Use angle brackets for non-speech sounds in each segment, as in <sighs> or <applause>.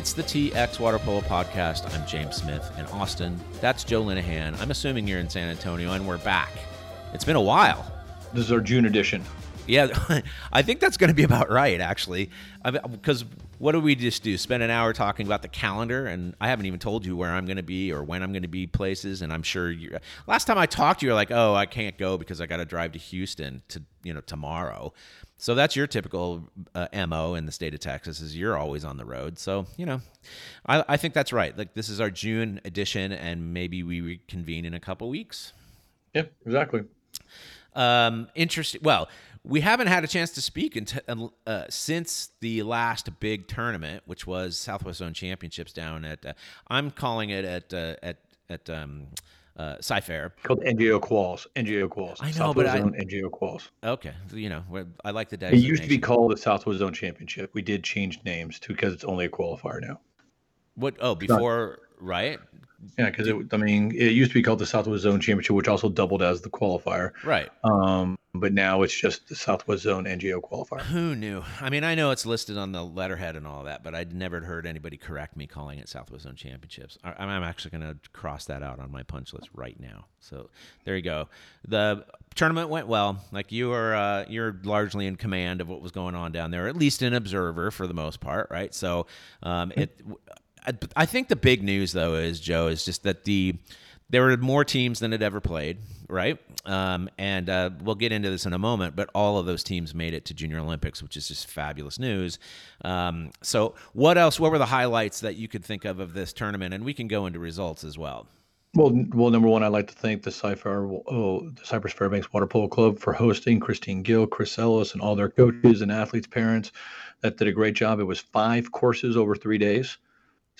It's the TX Water Polo Podcast. I'm James Smith in Austin. That's Joe Linehan. I'm assuming you're in San Antonio, and we're back. It's been a while. This is our June edition. Yeah, <laughs> I think that's going to be about right, actually. Because what do we just do? Spend an hour talking about the calendar, and I haven't even told you where I'm going to be or when I'm going to be places. And I'm sure you. Last time I talked, to you were like, "Oh, I can't go because I got to drive to Houston to you know tomorrow." So that's your typical uh, mo in the state of Texas is you're always on the road. So you know, I, I think that's right. Like this is our June edition, and maybe we reconvene in a couple weeks. Yep, exactly. Um, interesting. Well, we haven't had a chance to speak until, uh, since the last big tournament, which was Southwest Zone Championships down at. Uh, I'm calling it at uh, at at. Um, uh, Cy-Fair. Called NJO Quals. NJO Quals. I know, Southwest but Zone I, NJO Quals. Okay, you know, I like the. day. It used to be called the Southwest Zone Championship. We did change names to because it's only a qualifier now. What? Oh, before right? Yeah, because it, I mean, it used to be called the Southwest Zone Championship, which also doubled as the qualifier. Right. Um, but now it's just the Southwest Zone NJO qualifier. Who knew? I mean, I know it's listed on the letterhead and all that, but I'd never heard anybody correct me calling it Southwest Zone Championships. I, I'm actually going to cross that out on my punch list right now. So there you go. The tournament went well. Like you are, uh, you're largely in command of what was going on down there, at least an observer for the most part, right? So um, it I, think the big news though is Joe is just that the there were more teams than had ever played, right? Um, and uh, we'll get into this in a moment, but all of those teams made it to Junior Olympics, which is just fabulous news. Um, so, what else? What were the highlights that you could think of of this tournament? And we can go into results as well. Well, well, number one, I'd like to thank the Cypher, oh, the Cypress Fairbanks Water Polo Club for hosting Christine Gill, Chris Ellis, and all their coaches and athletes' parents. That did a great job. It was five courses over three days.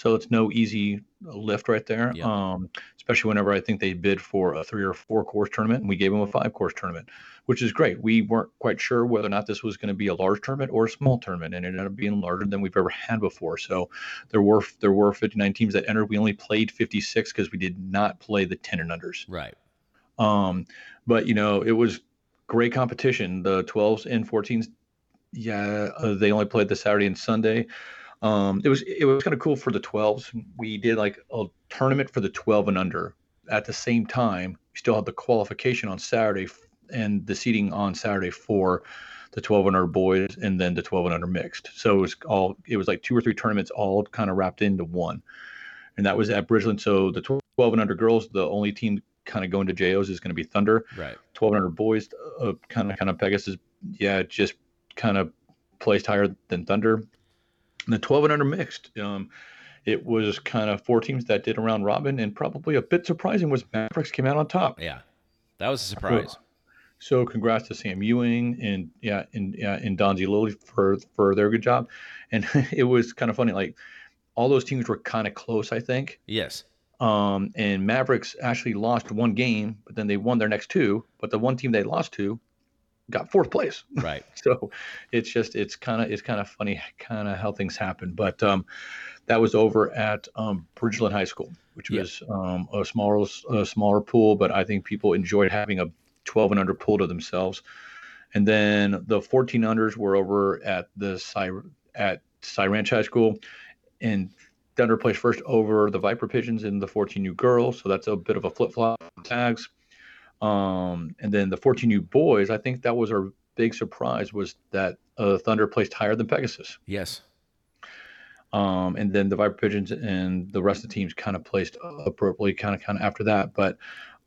So it's no easy lift right there. Yeah. Um, especially whenever I think they bid for a three or four course tournament, and we gave them a five course tournament, which is great. We weren't quite sure whether or not this was going to be a large tournament or a small tournament, and it ended up being larger than we've ever had before. So there were there were 59 teams that entered. We only played 56 because we did not play the 10 and unders. Right. Um, but you know it was great competition. The 12s and 14s, yeah, uh, they only played the Saturday and Sunday. Um, it was it was kind of cool for the 12s. We did like a tournament for the 12 and under. At the same time, we still had the qualification on Saturday and the seating on Saturday for the 12 and under boys and then the 12 and under mixed. So it was all it was like two or three tournaments all kind of wrapped into one. And that was at Bridgeland. So the 12 and under girls, the only team kind of going to JOs is going to be Thunder. Right. 12 and under boys, uh, kind of kind of Pegasus. Yeah, just kind of placed higher than Thunder the 12 and under mixed. Um, it was kind of four teams that did a round robin, and probably a bit surprising was Mavericks came out on top. Yeah, that was a surprise. So, so congrats to Sam Ewing and yeah, and yeah, and Donzie Lilly for for their good job. And <laughs> it was kind of funny, like all those teams were kind of close, I think. Yes. Um, and Mavericks actually lost one game, but then they won their next two. But the one team they lost to got fourth place. <laughs> Right. so it's just it's kind of it's kind of funny kind of how things happen. But um, that was over at um, Bridgeland High School, which yeah. was um, a smaller a smaller pool, but I think people enjoyed having a 12 and under pool to themselves. And then the 14 unders were over at the Cy, at Cy Ranch High School, and Thunder placed first over the Viper Pigeons and the 14U girls. So that's a bit of a flip flop tags. Um, and then the 14U boys, I think that was our big surprise was that uh, Thunder placed higher than Pegasus. Yes. Um, and then the Viper Pigeons and the rest of the teams kind of placed appropriately, kind of kind of after that. But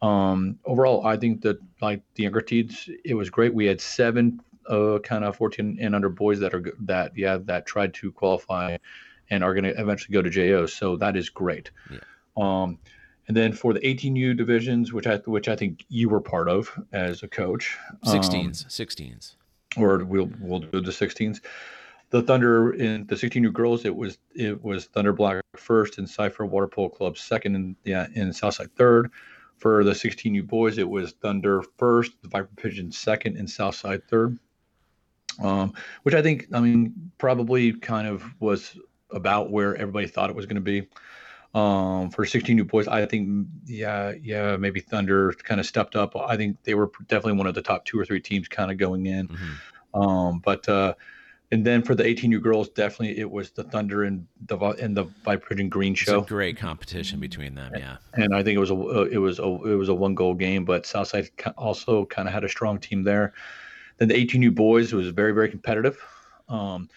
um, overall, I think that like the younger teams, it was great. We had seven uh, kind of 14 and under boys that are that yeah that tried to qualify and are going to eventually go to JO. So that is great. Yeah. Um, and then for the 18U divisions, which I which I think you were part of as a coach, 16s, um, 16s, or we'll we'll do the 16s. The Thunder in the 16U girls, it was it was Thunder Black first and Cy-Fair Water Polo Club second, and yeah, in Southside third. For the 16U boys, it was Thunder first, the Viper Pigeon second, and Southside third. Um, which I think, I mean, probably kind of was about where everybody thought it was going to be. Um, for 16U boys, I think, yeah, yeah, maybe Thunder kind of stepped up. I think they were definitely one of the top two or three teams kind of going in. Mm-hmm. Um, but uh, and then for the 18U girls, definitely it was the Thunder and the and the Vibrant Green show. Great competition between them, yeah. And I think it was a it was a it was a one goal game, but Southside also kind of had a strong team there. Then the 18U boys was very very competitive. Um,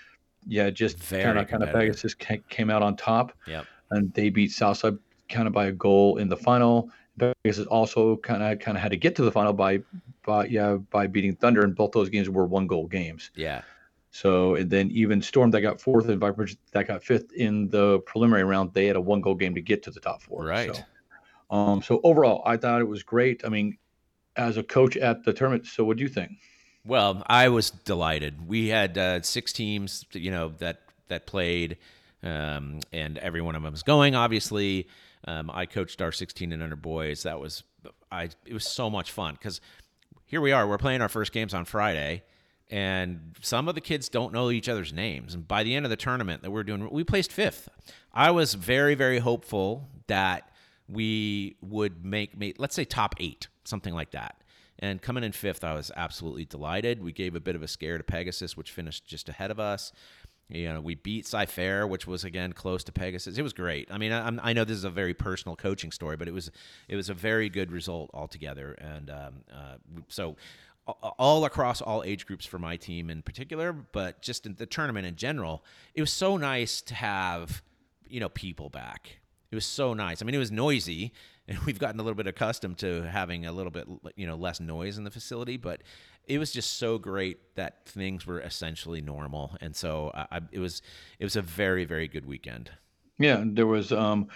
yeah, just kind of kind of Pegasus came out on top. Yep. And they beat Southside kind of by a goal in the final. Pegasus also kind of kind of had to get to the final by by yeah by beating Thunder, and both those games were one goal games. Yeah. So and then even Storm that got fourth and Vipers that got fifth in the preliminary round, they had a one goal game to get to the top four. Right. So, um, so overall, I thought it was great. I mean, as a coach at the tournament, so what do you think? Well, I was delighted. We had uh, six teams, you know, that that played, um, and every one of them is going. Obviously, um, I coached our 16 and under boys. That was I. It was so much fun because here we are. We're playing our first games on Friday, and some of the kids don't know each other's names. And by the end of the tournament that we're doing, we placed fifth. I was very, very hopeful that we would make, make let's say top eight, something like that. And coming in fifth, I was absolutely delighted. We gave a bit of a scare to Pegasus, which finished just ahead of us. You know, we beat Cy-Fair, which was again close to Pegasus. It was great. I mean, I, I, know this is a very personal coaching story, but it was it was a very good result altogether. And um, uh, so, all across all age groups for my team in particular, but just in the tournament in general, it was so nice to have you know people back. It was so nice. I mean, it was noisy and <laughs> we've gotten a little bit accustomed to having a little bit you know less noise in the facility but it was just so great that things were essentially normal. And so I, it was it was a very very good weekend. Yeah there was um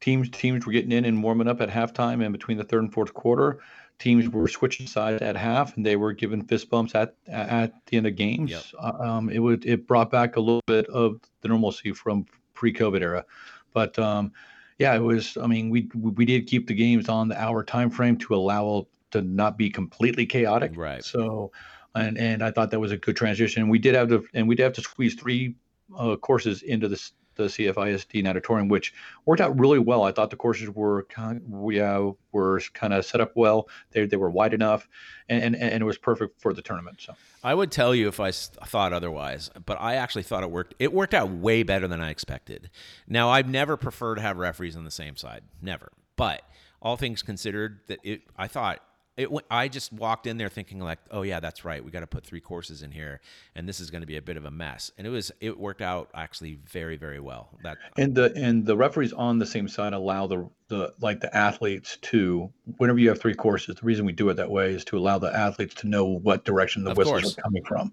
teams teams were getting in and warming up at halftime and between the third and fourth quarter. Teams were switching sides at half and they were given fist bumps at at the end of games. Yep. um it would it brought back a little bit of the normalcy from pre-covid era. But um yeah, it was. I mean, we we did keep the games on the hour time frame to allow to not be completely chaotic. Right. So, and and I thought that was a good transition. We did have to, and we did have to squeeze three uh, courses into this the CFISD natatorium, which worked out really well. I thought the courses were kind of, we uh, were kind of set up well. They, they were wide enough, and, and, and it was perfect for the tournament. So I would tell you if I thought otherwise, but I actually thought it worked. It worked out way better than I expected. Now I've never preferred to have referees on the same side, never. But all things considered, that it I thought it, I just walked in there thinking like, oh yeah, that's right. We got to put three courses in here, and this is going to be a bit of a mess. And it was it worked out actually very very well. That uh and the and the referees on the same side allow the the like the athletes to whenever you have three courses. The reason we do it that way is to allow the athletes to know what direction the whistles course. are coming from.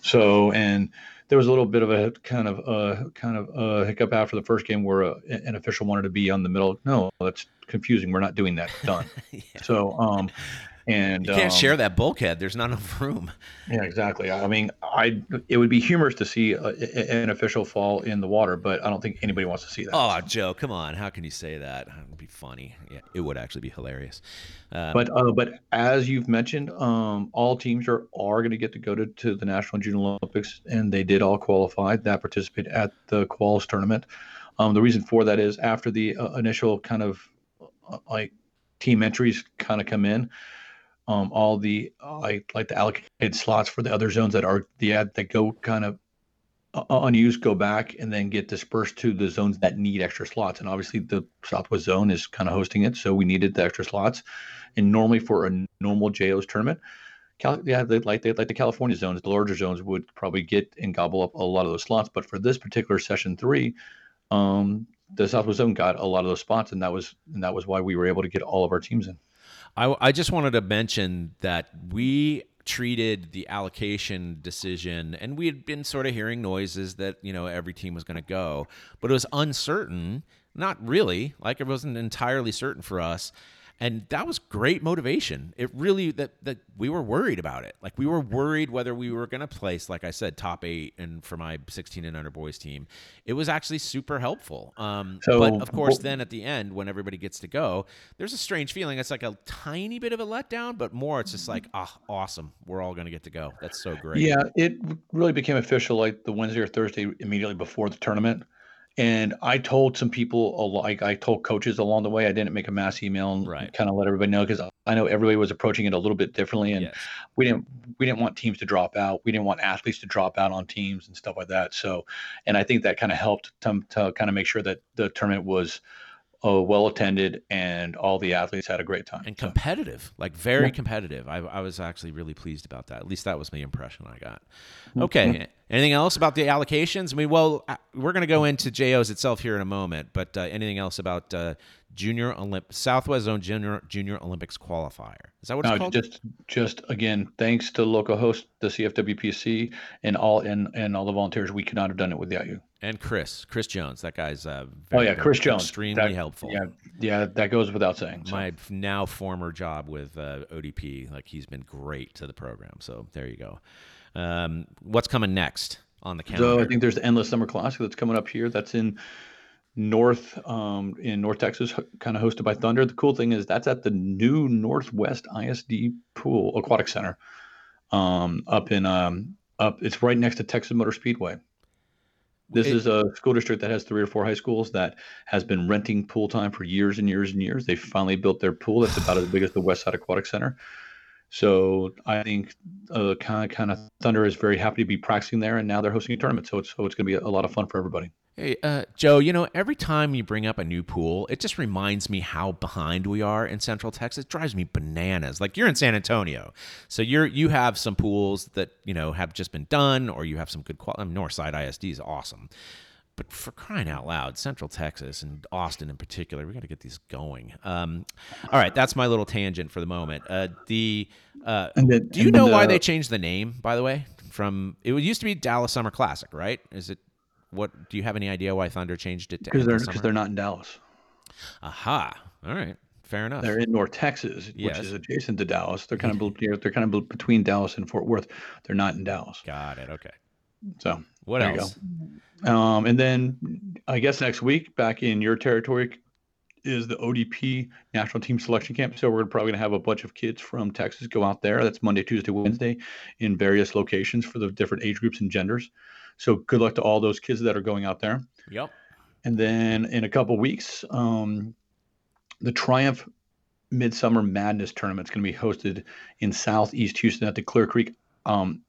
So and there was a little bit of a kind of a kind of a hiccup after the first game where uh, a, an official wanted to be on the middle. No, that's confusing. We're not doing that. Done. <laughs> yeah. So, um, and you can't um, share that bulkhead. There's not enough room. Yeah, exactly. I mean, I it would be humorous to see a, an official fall in the water, but I don't think anybody wants to see that. Oh, Joe, come on! How can you say that? It would be funny. Yeah, it would actually be hilarious. Um, but uh, but as you've mentioned, um, all teams are are going to get to go to, to the National Junior Olympics, and they did all qualify that participate at the quals tournament. Um, the reason for that is after the uh, initial kind of uh, like team entries kind of come in um, all the uh, like like the allocated slots for the other zones that are the ad that go kind of uh, unused go back and then get dispersed to the zones that need extra slots. And obviously, the Southwest Zone is kind of hosting it, so we needed the extra slots. And normally, for a normal JOs tournament, Cal- yeah, they, like they, like the California zones, the larger zones would probably get and gobble up a lot of those slots. But for this particular session three, um, the Southwest Zone got a lot of those spots, and that was and that was why we were able to get all of our teams in. I, I just wanted to mention that we treated the allocation decision and we had been sort of hearing noises that you know every team was going to go but it was uncertain not really like it wasn't entirely certain for us and that was great motivation. It really that that we were worried about it. Like we were worried whether we were going to place like i said top eight and for my 16 and under boys team. It was actually super helpful. Um, so, but of course well, then at the end when everybody gets to go there's a strange feeling. It's like a tiny bit of a letdown but more it's just like ah oh, awesome. We're all going to get to go. That's so great. Yeah it really became official like the wednesday or thursday immediately before the tournament And I told some people, like I told coaches along the way, I didn't make a mass email and Right. kind of let everybody know because I know everybody was approaching it a little bit differently, and Yes. we didn't we didn't want teams to drop out. We didn't want athletes to drop out on teams and stuff like that. So, and I think that kind of helped to, to kind of make sure that the tournament was uh, well attended and all the athletes had a great time. and So, competitive, like very Yeah. competitive. I, I was actually really pleased about that. At least that was the impression I got. Mm-hmm. Okay. Anything else about the allocations? I mean, well, uh, we're going to go into JOs itself here in a moment, but uh, anything else about uh, Junior Olymp- Southwest Zone Junior Junior Olympics qualifier? Is that what it's No, called? just just again, thanks to local host, the CFWPC, and all and and all the volunteers. We could not have done it without you. And Chris, Chris Jones. That guy's uh, Oh very, yeah, very- Chris Jones, extremely That- helpful. Yeah, yeah, that goes without saying. So, my now former job with uh, ODP, like he's been great to the program. So there you go. Um, what's coming next on the calendar? so I think there's the Endless Summer Classic that's coming up here. That's in North um, in North Texas, kind of hosted by Thunder. The cool thing is that's at the new Northwest ISD Pool Aquatic Center, um, up in um, up. It's right next to Texas Motor Speedway. This It- is a school district that has three or four high schools that has been renting pool time for years and years and years. They finally built their pool that's about as big as the West Side Aquatic Center. So I think uh, kind of kind of Thunder is very happy to be practicing there, and now they're hosting a tournament. So it's so it's going to be a lot of fun for everybody. Hey, uh, Joe, you know, every time you bring up a new pool, it just reminds me how behind we are in Central Texas. It drives me bananas. Like you're in San Antonio, so you're you have some pools that you know have just been done, or you have some good quality. I mean, Northside ISD is awesome, but for crying out loud, Central Texas and Austin in particular, we got to get these going. Um, all right, that's my little tangent for the moment. Uh, the uh, And then- do you know why they changed the name? By the way, from it used to be Dallas Summer Classic, right? Is it? What do you have any idea why Thunder changed it to Because they're because Summer? they're not in Dallas. Aha! All right, fair enough. They're in North Texas, which is adjacent to Dallas. They're kind of <laughs> near, they're kind of between Dallas and Fort Worth. They're not in Dallas. Got it. Okay. So What else? Um, and then I guess next week, back in your territory, is the ODP National Team Selection Camp. So we're probably going to have a bunch of kids from Texas go out there. That's Monday, Tuesday, Wednesday, in various locations for the different age groups and genders. So good luck to all those kids that are going out there. Yep. And then in a couple weeks, um, the Triumph Midsummer Madness Tournament is going to be hosted in Southeast Houston at the Clear Creek um,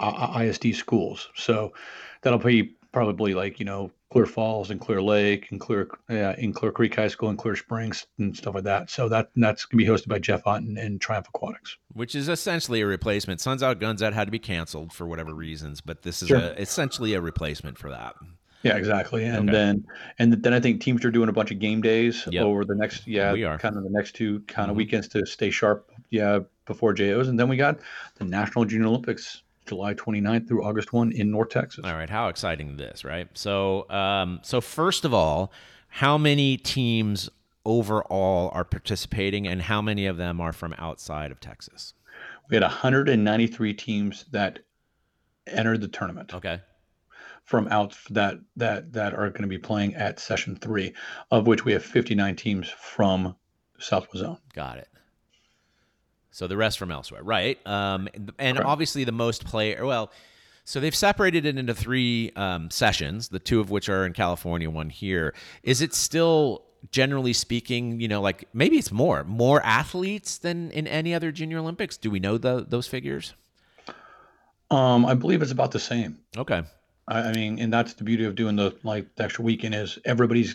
ISD schools. So that'll be probably like you know Clear Falls and Clear Lake and Clear uh, in Clear Creek High School and Clear Springs and stuff like that. So that that's going to be hosted by Jeff Otten and Triumph Aquatics. Which is essentially a replacement. Suns Out, Guns Out had to be canceled for whatever reasons, but this is Sure. a, essentially a replacement for that. Yeah, exactly. And Okay. then and then I think teams are doing a bunch of game days Yep. over the next yeah We are. kind of the next two kind of Mhm. weekends to stay sharp. Yeah, before JOs, and then we got the National Junior Olympics July 29th through August 1 in North Texas. All right, how exciting this, right? So, um, so first of all, how many teams overall are participating, and how many of them are from outside of Texas? We had 193 teams that entered the tournament Okay, from out that that that are going to be playing at session 3 of which we have 59 teams from Southwest Zone. got it. So the rest from elsewhere, right? Um, and Correct. obviously the most player. Well, so they've separated it into three um, sessions, the two of which are in California, one here. Is it still? Generally speaking, you know, like maybe it's more more athletes than in any other Junior Olympics. Do we know the, those figures? Um I believe it's about the same. Okay, I, I mean, and that's the beauty of doing the like the extra weekend is everybody's.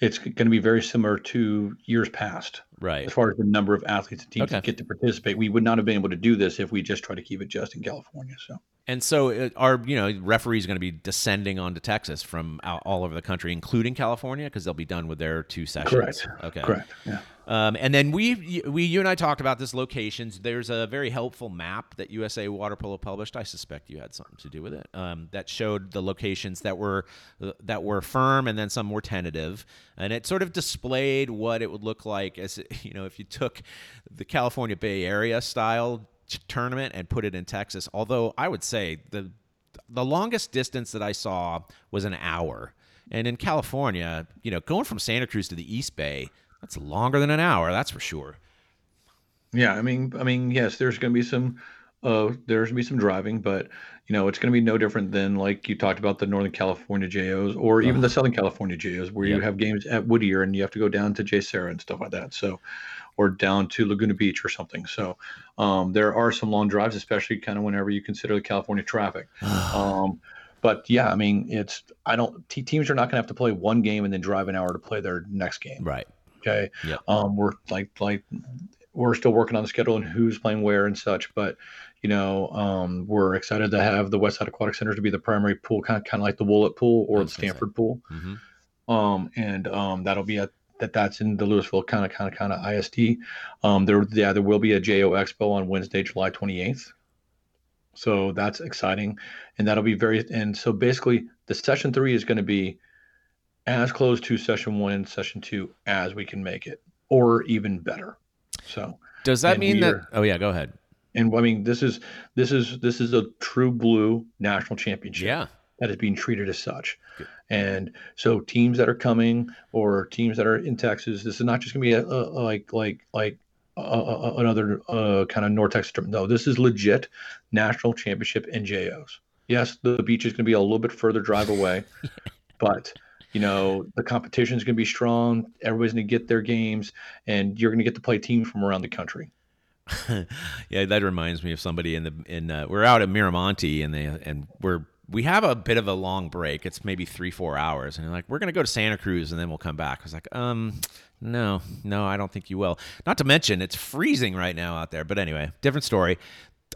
It's going to be very similar to years past right. as far as the number of athletes and teams Okay. that get to participate. We would not have been able to do this if we just try to keep it just in California. So And so, uh, are you know referees going to be descending onto Texas from out, all over the country, including California, because they'll be done with their two sessions. Correct. Okay. correct. Yeah. Um, and then we, we, you and I talked about this locations. There's a very helpful map that USA Water Polo published. I suspect you had something to do with it. Um, that showed the locations that were that were firm, and then some were tentative, and it sort of displayed what it would look like as <laughs> you know if you took the California Bay Area style tournament and put it in Texas. Although I would say the the longest distance that I saw was an hour. And in California, you know, going from Santa Cruz to the East Bay, that's longer than an hour, that's for sure. Yeah, I mean, I mean, yes, there's going to be some Uh, there's gonna be some driving, but you know it's gonna be no different than like you talked about the Northern California JOs or even the Southern California JOs, where you have games at Whittier and you have to go down to JSerra and stuff like that. So, or down to Laguna Beach or something. So, um, there are some long drives, especially kind of whenever you consider the California traffic. <sighs> Um, but yeah, I mean, it's I don't te- teams are not gonna have to play one game and then drive an hour to play their next game. right. Okay. Yep. Um, we're like like we're still working on the schedule and who's playing where and such, but you know, um, we're excited to have the West Side Aquatic Center to be the primary pool, kind of kind of like the Woollett pool or the was gonna say. Stanford pool. hmm Um, and um, that'll be at that that's in the Lewisville kind of kind of kind of ISD. Um, there yeah there will be a JO Expo on Wednesday, July 28th. So that's exciting, and that'll be very and so basically the session three is going to be as close to session one and session two as we can make it, or even better. So Does that mean that? are- Oh yeah, go ahead. and I mean this is this is this is a true blue national championship Yeah. That is being treated as such. And so teams that are coming or teams that are in Texas, this is not just going to be a, a, a- like like like another uh, kind of North Texas tournament. No, this is legit national championship NJOs. Yes, the beach is going to be a little bit further drive away, <laughs> but you know the competition is going to be strong. Everybody's going to get their games, and you're going to get to play teams from around the country. <laughs> yeah, that reminds me of somebody in the in uh, we're out at Miramonte and they and we're we have a bit of a long break. It's maybe three four hours, and like we're gonna go to Santa Cruz and then we'll come back. I was like, um, no, no, I don't think you will. Not to mention it's freezing right now out there. But anyway, different story.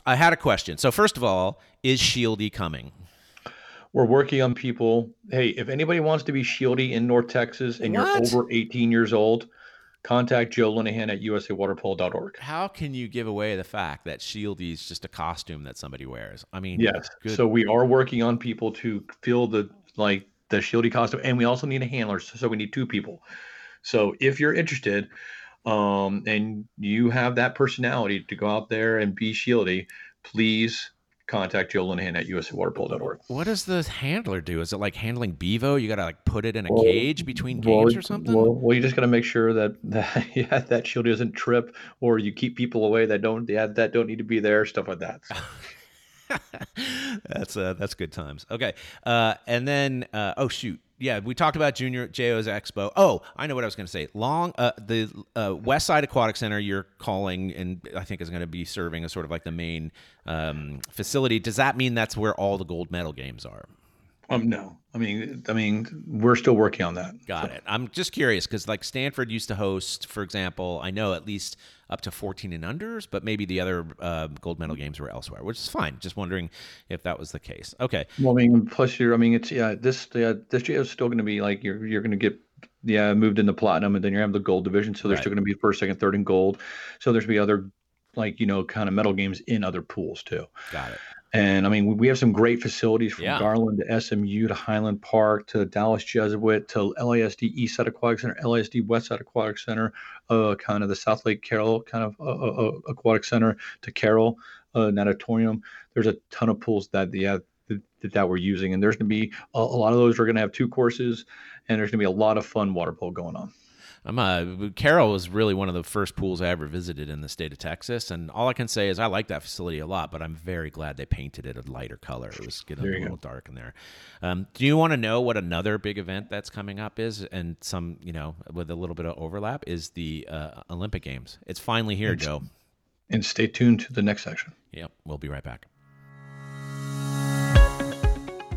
I had a question. So first of all, is Shieldy coming? We're working on people. Hey, if anybody wants to be Shieldy in North Texas and What? you're over 18 years old, contact Joe Linehan at usawaterpolo.org. How can you give away the fact that Shieldy is just a costume that somebody wears? I mean, Yes. good. So we are working on people to fill the like the Shieldy costume, and we also need a handler. So we need two people. So if you're interested, um, and you have that personality to go out there and be Shieldy, please contact Joe Linehan at usawaterpolo.org. What does the handler do? Is it like handling bevo? You gotta like put it in a Well, cage between Well, games or something? Well, well, you just got to make sure that <laughs> that yeah, that shield doesn't trip, or you keep people away that don't yeah, that don't need to be there, stuff like that. So, <laughs> that's uh, that's good times. Okay, uh, and then uh, oh shoot, yeah, we talked about Junior JO's Expo. Oh, I know what I was going to say. Long uh, the uh, West Side Aquatic Center you're calling, and I think is going to be serving as sort of like the main um, facility. Does that mean that's where all the gold medal games are? Um, no, I mean, I mean, we're still working on that. Got it. I'm just curious because like Stanford used to host, for example, I know at least up to 14 and unders, but maybe the other uh, gold medal games were elsewhere, which is fine. Just wondering if that was the case. Okay. Well, I mean, plus you're, I mean, it's yeah, this yeah, this year is still going to be like you're you're going to get yeah moved into platinum, and then you're having the gold division, so there's Right. still going to be first, second, third, and gold. So there's going to be other like you know kind of medal games in other pools too. Got it. And I mean, we- have some great facilities from Yeah. Garland to SMU to Highland Park to Dallas Jesuit to LISD East Side Aquatic Center, LISD West Side Aquatic Center, uh, kind of the South Lake Carroll kind of uh, uh, uh, Aquatic Center to Carroll uh, Natatorium. There's a ton of pools that the uh, that, that we're using, and there's going to be a, a lot of those are going to have two courses, and there's going to be a lot of fun water polo going on. I'm uh, Carroll was really one of the first pools I ever visited in the state of Texas, and all I can say is I like that facility a lot. But I'm very glad they painted it a lighter color. It was getting a you little dark in there. Um, do you want to know what another big event that's coming up is, and some you know with a little bit of overlap is the uh, Olympic Games. It's finally here, Joe. And stay tuned to the next section. Yep, we'll be right back.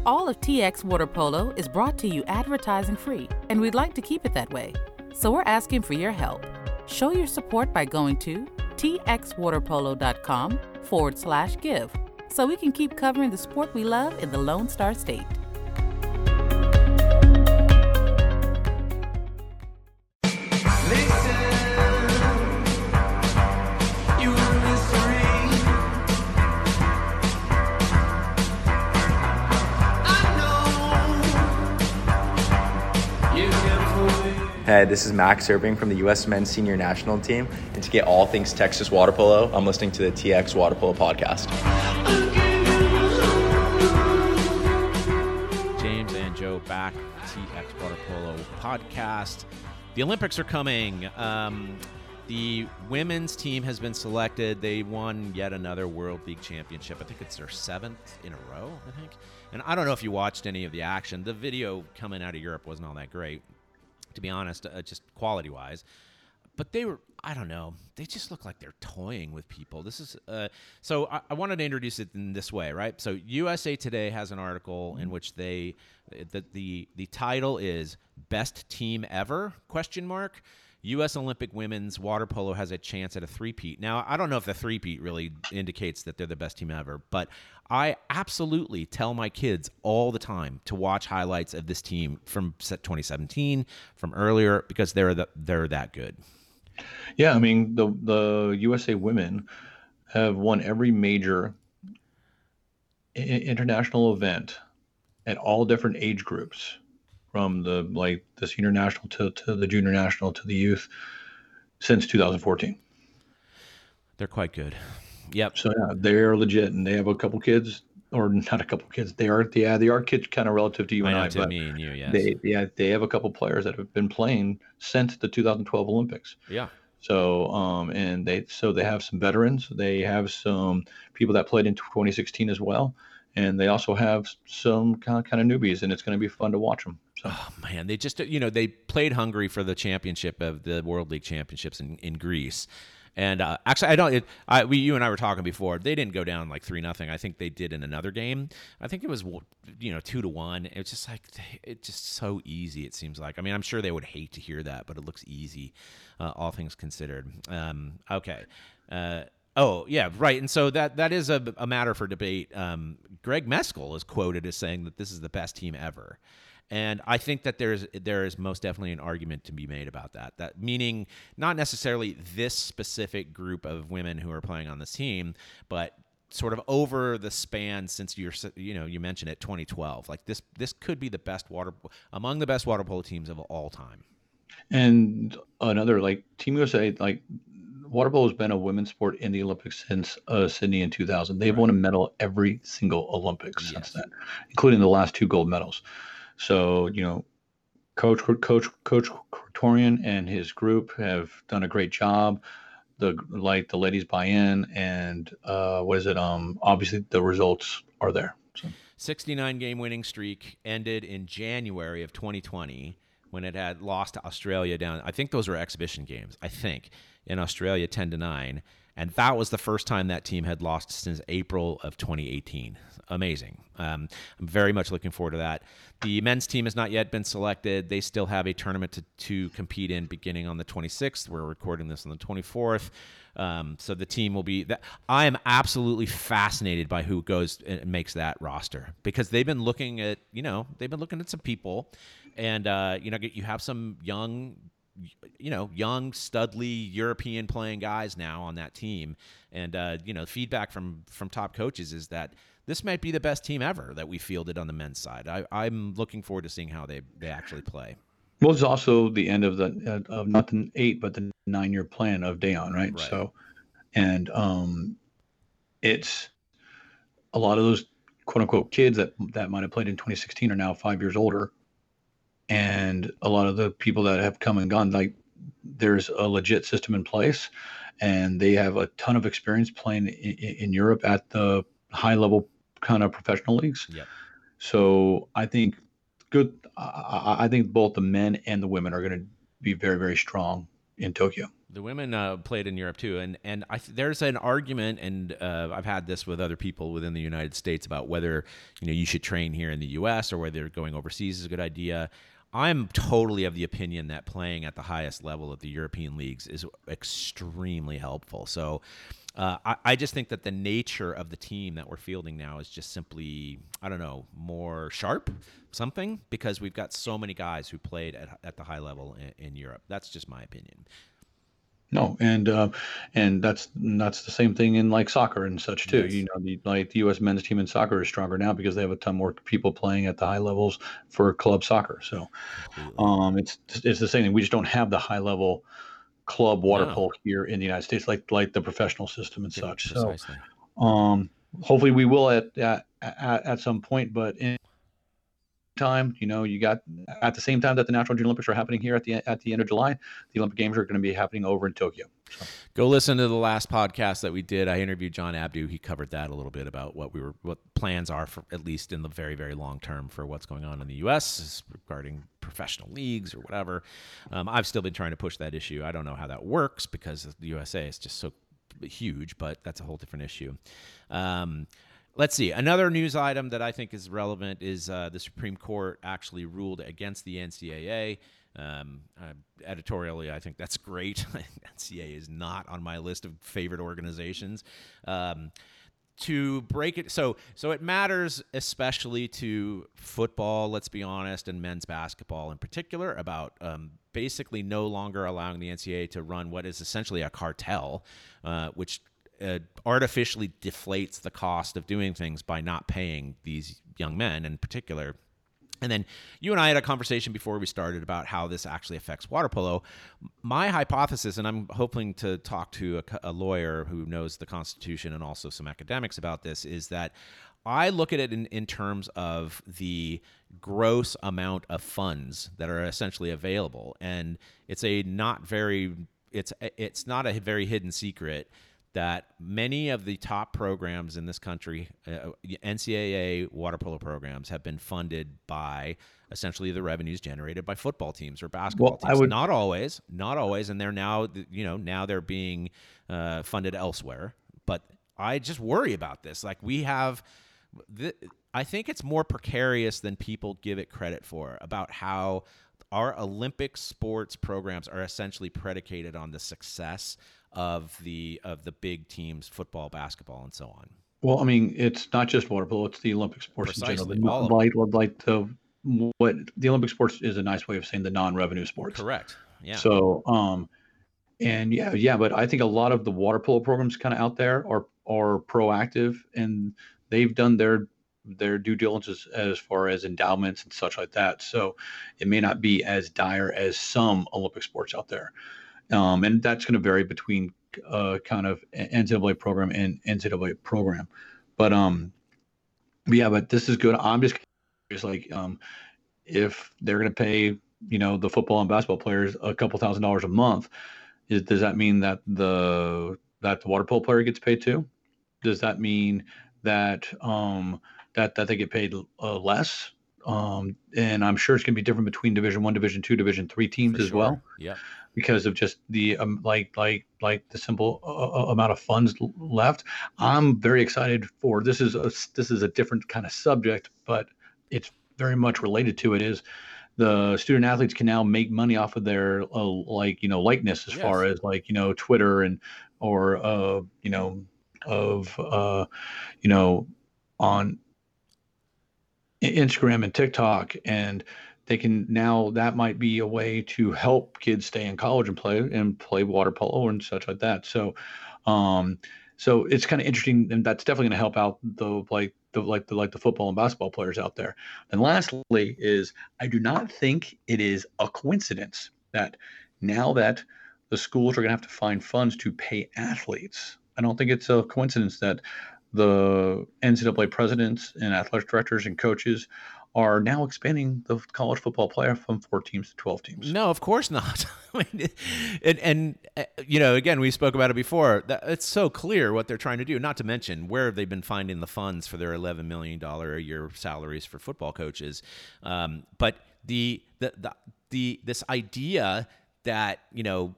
All of TX Water Polo is brought to you advertising free, and we'd like to keep it that way. So we're asking for your help. Show your support by going to txwaterpolo.com forward slash give so we can keep covering the sport we love in the Lone Star State. Hey, this is Max Irving from the U.S. Men's Senior National Team. And to get all things Texas water polo, I'm listening to the TX Water Polo podcast. James and Joe back, TX Water Polo podcast. The Olympics are coming. Um, The women's team has been selected. They won yet another World League Championship. I think it's their seventh in a row, I think. And I don't know if you watched any of the action. The video coming out of Europe wasn't all that great, to be honest, uh, just quality wise. But they were, I don't know, they just look like they're toying with people. This is, uh, so I, I wanted to introduce it in this way, right? So USA Today has an article in which they, the, the, the title is Best Team Ever, question mark. U.S. Olympic women's water polo has a chance at a three-peat. Now, I don't know if the three-peat really indicates that they're the best team ever, but I absolutely tell my kids all the time to watch highlights of this team from 2017, from earlier, because they're the, they're that good. Yeah, I mean the the USA women have won every major international event at all different age groups from the like the senior national to, to the junior national to the youth since 2014 They're quite good. Yep. so yeah they're legit and they have a couple kids or not a couple kids they are yeah they are kids kind of relative to you I and i, to but me and you, yes. they yeah they have a couple players that have been playing since the 2012 olympics yeah. so, um, and they so they have some veterans. They have some people that played in 2016 as well, and they also have some kind of, kind of newbies, and it's going to be fun to watch them. So, Oh man, they just you know they played Hungary for the championship of the World League Championships in, in Greece, and uh, actually I don't. It, I we you and I were talking before. They didn't go down like three nothing. I think they did in another game. I think it was you know two to one. It's just like it's just so easy. It seems like. I mean, I'm sure they would hate to hear that, but it looks easy, uh, all things considered. Um, okay. Uh, Oh yeah, right. And so that that is a, a matter for debate. Um, Greg Meskel is quoted as saying that this is the best team ever, and I think that there's there is most definitely an argument to be made about that. That meaning not necessarily this specific group of women who are playing on this team, but sort of over the span since you're you know you mentioned it 2012 like this this could be the best water among the best water polo teams of all time and another like Team USA, like water polo has been a women's sport in the Olympics since uh, Sydney in 2000. They've won a medal every single Olympics Yes. since then, including the last two gold medals. So you know, Coach Coach Coach Torian and his group have done a great job. The like the ladies buy in, and uh, what is it? Um, obviously the results are there. So 69 game winning streak ended in January of 2020 when it had lost to Australia down. I think those were exhibition games. I think in Australia 10 to 9 and that was the first time that team had lost since April of 2018. Amazing. Um, I'm very much looking forward to that. The men's team has not yet been selected. They still have a tournament to, to compete in beginning on the 26th. We're recording this on the 24th. Um, so the team will be that. I am absolutely fascinated by who goes and makes that roster because they've been looking at, you know, they've been looking at some people, and uh, you know, you have some young you know, young, studly European playing guys now on that team, and uh, you know, feedback from from top coaches is that this might be the best team ever that we fielded on the men's side. I, I'm looking forward to seeing how they they actually play. Well, it's also the end of the uh, of not the eight, but the nine year plan of Dejan, right? Right. So, and um, it's a lot of those quote unquote kids that that might have played in 2016 are now five years older, and a lot of the people that have come and gone, like there's a legit system in place, and they have a ton of experience playing in, in Europe at the high level kind of professional leagues. Yep. So I think good. I, I think both the men and the women are going to be very, very strong in Tokyo. The women uh, played in Europe too, and and I th- there's an argument, and uh, I've had this with other people within the United States about whether you know you should train here in the U.S. or whether going overseas is a good idea. I'm totally of the opinion that playing at the highest level of the European leagues is extremely helpful. So. Uh, I, I just think that the nature of the team that we're fielding now is just simply, I don't know, more sharp, something, because we've got so many guys who played at, at the high level in, in Europe. That's just my opinion. No, and uh, and that's that's the same thing in like soccer and such too. Yes. You know, the like the U.S. men's team in soccer is stronger now because they have a ton more people playing at the high levels for club soccer. So, um, it's it's the same thing. We just don't have the high level club water No. polo here in the United States, like like the professional system and such. So, um, hopefully we will at at at, at some point, but in time, you know, you got at the same time that the National Junior Olympics are happening here at the at the end of July, the Olympic Games are going to be happening over in Tokyo. So. Go listen to the last podcast that we did. I interviewed John Abdu. He covered that a little bit about what we were, what plans are for at least in the very, very long term for what's going on in the U.S. regarding professional leagues or whatever. Um, I've still been trying to push that issue. I don't know how that works because the USA is just so huge, but that's a whole different issue. Um, Let's see. Another news item that I think is relevant is uh, the Supreme Court actually ruled against the NCAA. Um, uh, editorially, I think that's great. <laughs> NCAA is not on my list of favorite organizations. Um, to break it, so so it matters especially to football. Let's be honest, and men's basketball in particular about um, basically no longer allowing the NCAA to run what is essentially a cartel, uh, which uh, artificially deflates the cost of doing things by not paying these young men in particular. And then you and I had a conversation before we started about how this actually affects water polo. My hypothesis, and I'm hoping to talk to a, a lawyer who knows the Constitution and also some academics about this, is that I look at it in, in terms of the gross amount of funds that are essentially available. And it's a not very, it's, it's not a very hidden secret that many of the top programs in this country, uh, NCAA water polo programs, have been funded by essentially the revenues generated by football teams or basketball well, teams. Would... Not always, not always, and they're now, you know, now they're being uh, funded elsewhere. But I just worry about this. Like we have, th- I think it's more precarious than people give it credit for about how our Olympic sports programs are essentially predicated on the success of the of the big teams, football, basketball, and so on. Well, I mean, it's not just water polo; it's the Olympic sports Precisely, in general. The, like, like the what the Olympic sports is a nice way of saying the non-revenue sports. Correct. Yeah. So, um, and yeah, yeah, but I think a lot of the water polo programs kind of out there are are proactive, and they've done their their due diligence as far as endowments and such like that. So, it may not be as dire as some Olympic sports out there um, and that's going to vary between uh, kind of NCAA program and NCAA program. But um, yeah, but this is good. I'm just curious, like um, if they're going to pay, you know, the football and basketball players a couple thousand dollars a month, is, does that mean that the that the water polo player gets paid too? Does that mean that um, that that they get paid uh, less? Um, and I'm sure it's going to be different between Division One, Division Two, Division Three teams For as sure. well. Yeah because of just the um, like like like the simple uh, uh amount of funds left. I'm very excited for this is a this is a different kind of subject, but it's very much related to it. Is the student athletes can now make money off of their uh, like you know likeness as yes. far as like you know Twitter and or uh you know of uh you know on Instagram and TikTok and they can now that might be a way to help kids stay in college and play and play water polo and such like that. So, um, so it's kind of interesting, and that's definitely going to help out the like the like the like the football and basketball players out there. And lastly, is I do not think it is a coincidence that now that the schools are going to have to find funds to pay athletes, I don't think it's a coincidence that the NCAA presidents and athletic directors and coaches are now expanding the college football playoff from four teams to 12 teams. No, of course not. <laughs> and, and, uh, you know, again, we spoke about it before. That it's so clear what they're trying to do, not to mention where have they been finding the funds for their $11 million a year salaries for football coaches. Um, but the, the, the, the, this idea that, you know,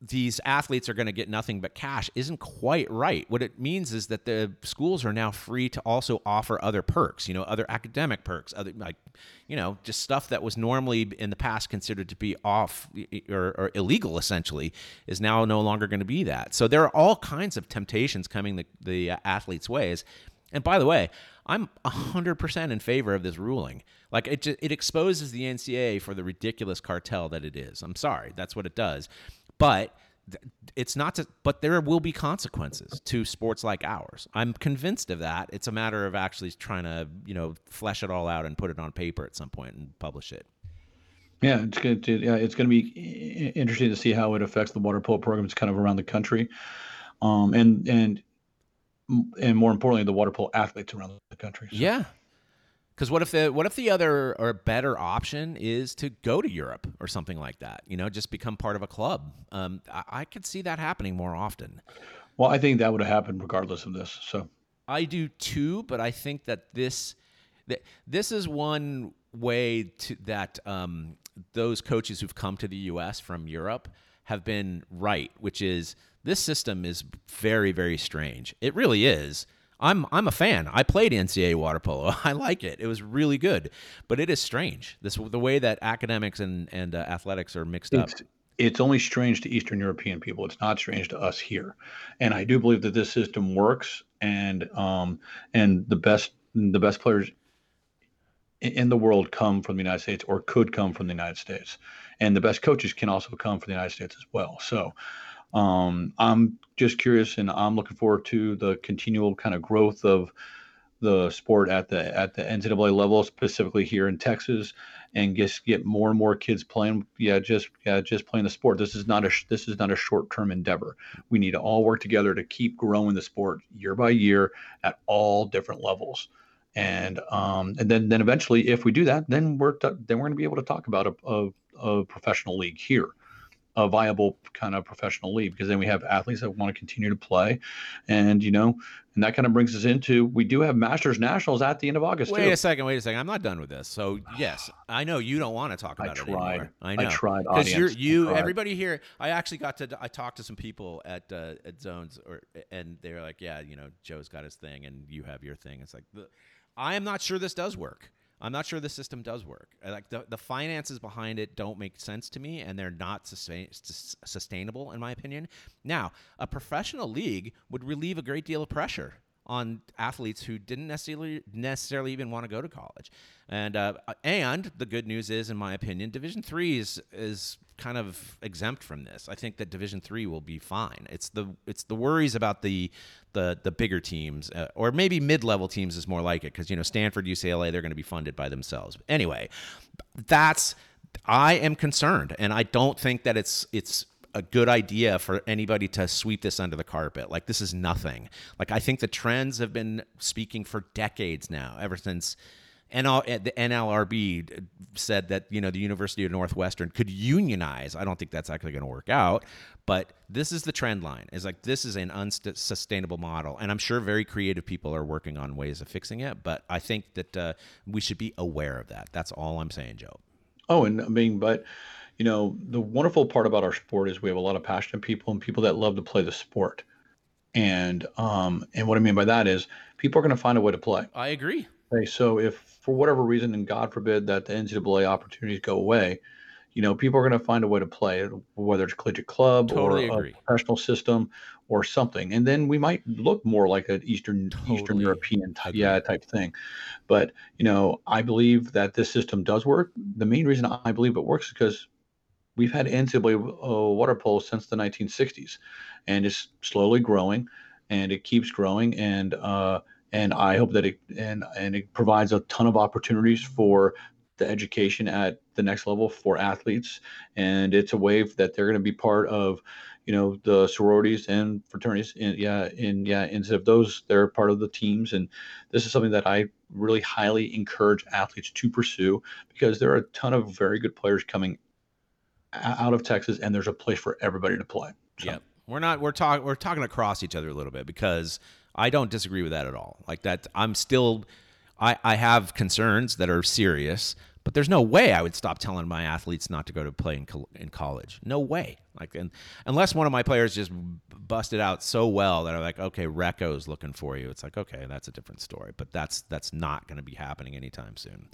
these athletes are going to get nothing but cash isn't quite right. What it means is that the schools are now free to also offer other perks, you know, other academic perks, other like, you know, just stuff that was normally in the past considered to be off or, or illegal essentially is now no longer going to be that. So there are all kinds of temptations coming the, the athletes' ways. And by the way, I'm 100% in favor of this ruling. Like it, it exposes the NCAA for the ridiculous cartel that it is. I'm sorry, that's what it does. But it's not to, but there will be consequences to sports like ours. I'm convinced of that. It's a matter of actually trying to, you know, flesh it all out and put it on paper at some point and publish it. Yeah, it's going to yeah, it's going to be interesting to see how it affects the water polo programs kind of around the country, um, and and and more importantly, the water polo athletes around the country. So. Yeah, Because what if the what if the other or better option is to go to Europe or something like that? You know, just become part of a club. Um, I, I could see that happening more often. Well, I think that would have happened regardless of this. So I do too, but I think that this that this is one way to that um, those coaches who've come to the U.S. from Europe have been right, which is this system is very very strange. It really is. I'm I'm a fan. I played NCAA water polo. <laughs> I like it. It was really good, but it is strange. This the way that academics and and uh, athletics are mixed up. it's it's only strange to Eastern European people. It's not strange to us here, and I do believe that this system works, and um and the best the best players in the world come from the United States or could come from the United States, and the best coaches can also come from the United States as well. So. Um, I'm just curious, and I'm looking forward to the continual kind of growth of the sport at the at the NCAA level, specifically here in Texas, and just get more and more kids playing. Yeah, just yeah, just playing the sport. This is not a this is not a short term endeavor. We need to all work together to keep growing the sport year by year at all different levels. And um, and then then eventually, if we do that, then we're then we're going to be able to talk about a, a, a professional league here a viable kind of professional league because then we have athletes that want to continue to play and you know and that kind of brings us into we do have masters nationals at the end of august Wait too a second. Wait a second. I'm not done with this. So <sighs> yes, I know you don't want to talk I about it tried. anymore. I tried. I know. tried, because you're. You. tried. Everybody here. I actually got to. I talked to some people at uh, at Zones, or and they're like, yeah, you know, Joe's got his thing, and you have your thing. It's like, the, I am not sure this does work. I'm not sure the system does work. Like the, the finances behind it don't make sense to me, and they're not sustain, sus- sustainable in my opinion. Now, a professional league would relieve a great deal of pressure on athletes who didn't necessarily necessarily even want to go to college. And uh, and the good news is, in my opinion, Division three is is kind of exempt from this. I think that Division three will be fine. It's the it's the worries about the the the bigger teams uh, or maybe mid level teams is more like it because you know Stanford, UCLA, they're going to be funded by themselves. But Anyway, that's I am concerned, and I don't think that it's it's a good idea for anybody to sweep this under the carpet. Like this is nothing. Like I think the trends have been speaking for decades now, ever since NL, the NLRB said that you know the University of Northwestern could unionize. I don't think that's actually going to work out, but this is the trend line. Is like this is an unsustainable model, and I'm sure very creative people are working on ways of fixing it. But I think that uh, we should be aware of that. That's all I'm saying, Joe. Oh, and I mean, but you know, the wonderful part about our sport is we have a lot of passionate people and people that love to play the sport. And um, and what I mean by that is people are going to find a way to play. I agree. Okay, so if for whatever reason, and God forbid that the NCAA opportunities go away, you know, people are going to find a way to play, whether it's collegiate club Totally or agree. a professional system or something, and then we might look more like an Eastern Eastern European type, agree. yeah, type thing. But you know, I believe that this system does work. The main reason I believe it works is because we've had NCAA uh, water polo since the 1960s, and it's slowly growing, and it keeps growing, and uh, and I hope that it and and it provides a ton of opportunities for the education at the next level for athletes, and it's a way that they're going to be part of, you know, the sororities and fraternities. And yeah, and yeah, instead of those, they're part of the teams, and this is something that I really highly encourage athletes to pursue because there are a ton of very good players coming out of Texas, and there's a place for everybody to play. So, Yeah, we're not. We're talking. We're talking across each other a little bit because I don't disagree with that at all. Like that, I'm still. I I have concerns that are serious, but there's no way I would stop telling my athletes not to go to play in in college. No way. Like, and unless one of my players just busted out so well that I'm like, okay, Recco's looking for you. It's like, okay, that's a different story. But that's that's not going to be happening anytime soon.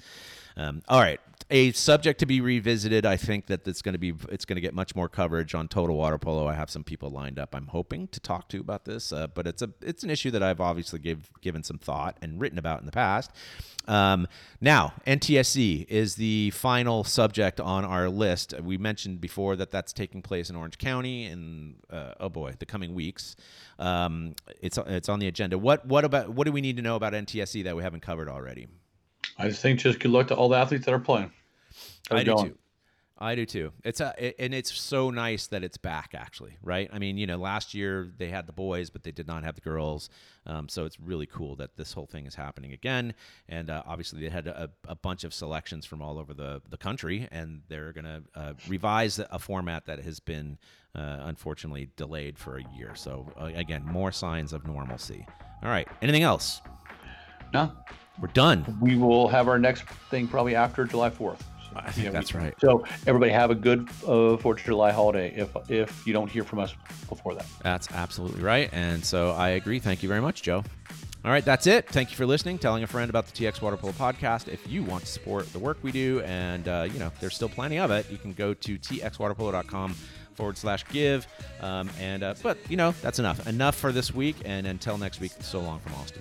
Um, all right, a subject to be revisited. I think that it's going to be it's going to get much more coverage on Total Water Polo. I have some people lined up. I'm hoping to talk to about this, uh, but it's a it's an issue that I've obviously give, given some thought and written about in the past. Um, now, NTSC is the final subject on our list. We mentioned before that that's taking place in Orange County in uh, oh boy, the coming weeks. Um, it's it's on the agenda. What what about what do we need to know about NTSC that we haven't covered already? I just think just good luck to all the athletes that are playing. I do going. too. I do too. It's a, it, and it's so nice that it's back. Actually, right? I mean, you know, last year they had the boys, but they did not have the girls. Um, so it's really cool that this whole thing is happening again. And uh, obviously, they had a, a, bunch of selections from all over the the country, and they're going to uh, revise a format that has been uh, unfortunately delayed for a year. So uh, again, more signs of normalcy. All right. Anything else? No. We're done. We will have our next thing probably after July Fourth. I <laughs> think that's we, right. So everybody have a good uh, Fourth of July holiday. If if you don't hear from us before that, that's absolutely right. And so I agree. Thank you very much, Joe. All right, that's it. Thank you for listening. Telling a friend about the TX Water Polo podcast. If you want to support the work we do, and uh, you know there's still plenty of it, you can go to txwaterpolo.com forward slash give. Um, and uh, but you know that's enough. Enough for this week. And until next week, so long from Austin.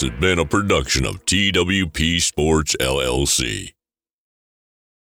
Has been a production of TWP Sports LLC.